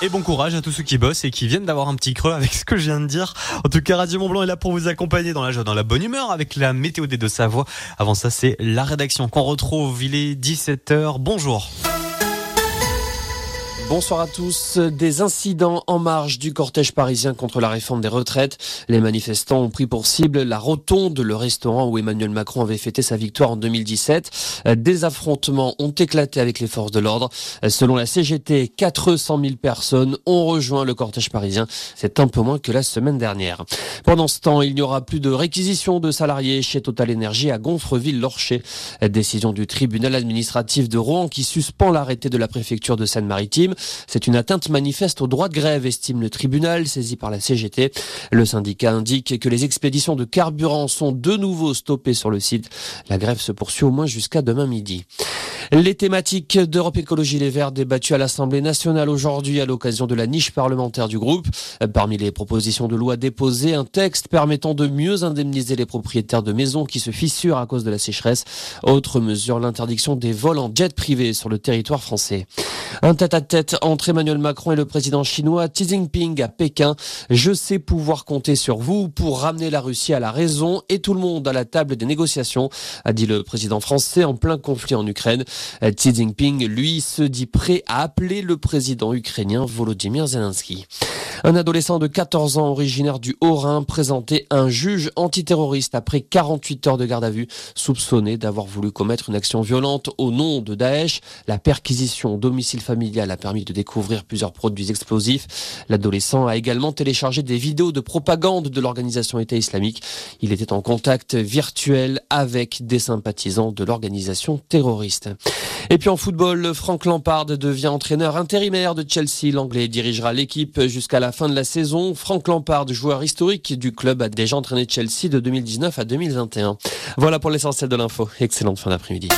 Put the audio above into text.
Et bon courage à tous ceux qui bossent et qui viennent d'avoir un petit creux avec ce que je viens de dire. En tout cas, Radio Mont Blanc est là pour vous accompagner dans la dans la bonne humeur avec la météo des Deux-Savoie. Avant ça, c'est la rédaction qu'on retrouve. Il est 17h. Bonjour. Bonsoir à tous. Des incidents en marge du cortège parisien contre la réforme des retraites. Les manifestants ont pris pour cible la rotonde, le restaurant où Emmanuel Macron avait fêté sa victoire en 2017. Des affrontements ont éclaté avec les forces de l'ordre. Selon la CGT, 400 000 personnes ont rejoint le cortège parisien. C'est un peu moins que la semaine dernière. Pendant ce temps, il n'y aura plus de réquisition de salariés chez Total Energy à Gonfreville-Lorcher. Décision du tribunal administratif de Rouen qui suspend l'arrêté de la préfecture de Seine-Maritime. C'est une atteinte manifeste au droit de grève, estime le tribunal saisi par la CGT. Le syndicat indique que les expéditions de carburant sont de nouveau stoppées sur le site. La grève se poursuit au moins jusqu'à demain midi. Les thématiques d'Europe Écologie Les Verts débattues à l'Assemblée nationale aujourd'hui à l'occasion de la niche parlementaire du groupe. Parmi les propositions de loi déposées, un texte permettant de mieux indemniser les propriétaires de maisons qui se fissurent à cause de la sécheresse. Autre mesure, l'interdiction des vols en jet privé sur le territoire français. Un tête-à-tête entre Emmanuel Macron et le président chinois Xi Jinping à Pékin. Je sais pouvoir compter sur vous pour ramener la Russie à la raison et tout le monde à la table des négociations, a dit le président français en plein conflit en Ukraine. Xi Jinping, lui, se dit prêt à appeler le président ukrainien Volodymyr Zelensky. Un adolescent de 14 ans originaire du Haut-Rhin présenté un juge antiterroriste après 48 heures de garde à vue, soupçonné d'avoir voulu commettre une action violente au nom de Daesh. La perquisition au domicile familial a permis de découvrir plusieurs produits explosifs. L'adolescent a également téléchargé des vidéos de propagande de l'organisation État islamique. Il était en contact virtuel avec des sympathisants de l'organisation terroriste. Et puis en football, Lampard devient entraîneur intérimaire de Chelsea. L'Anglais dirigera l'équipe jusqu'à la fin de la saison. Franck Lampard, joueur historique du club, a déjà entraîné Chelsea de 2019 à 2021. Voilà pour l'essentiel de l'info. Excellente fin d'après-midi.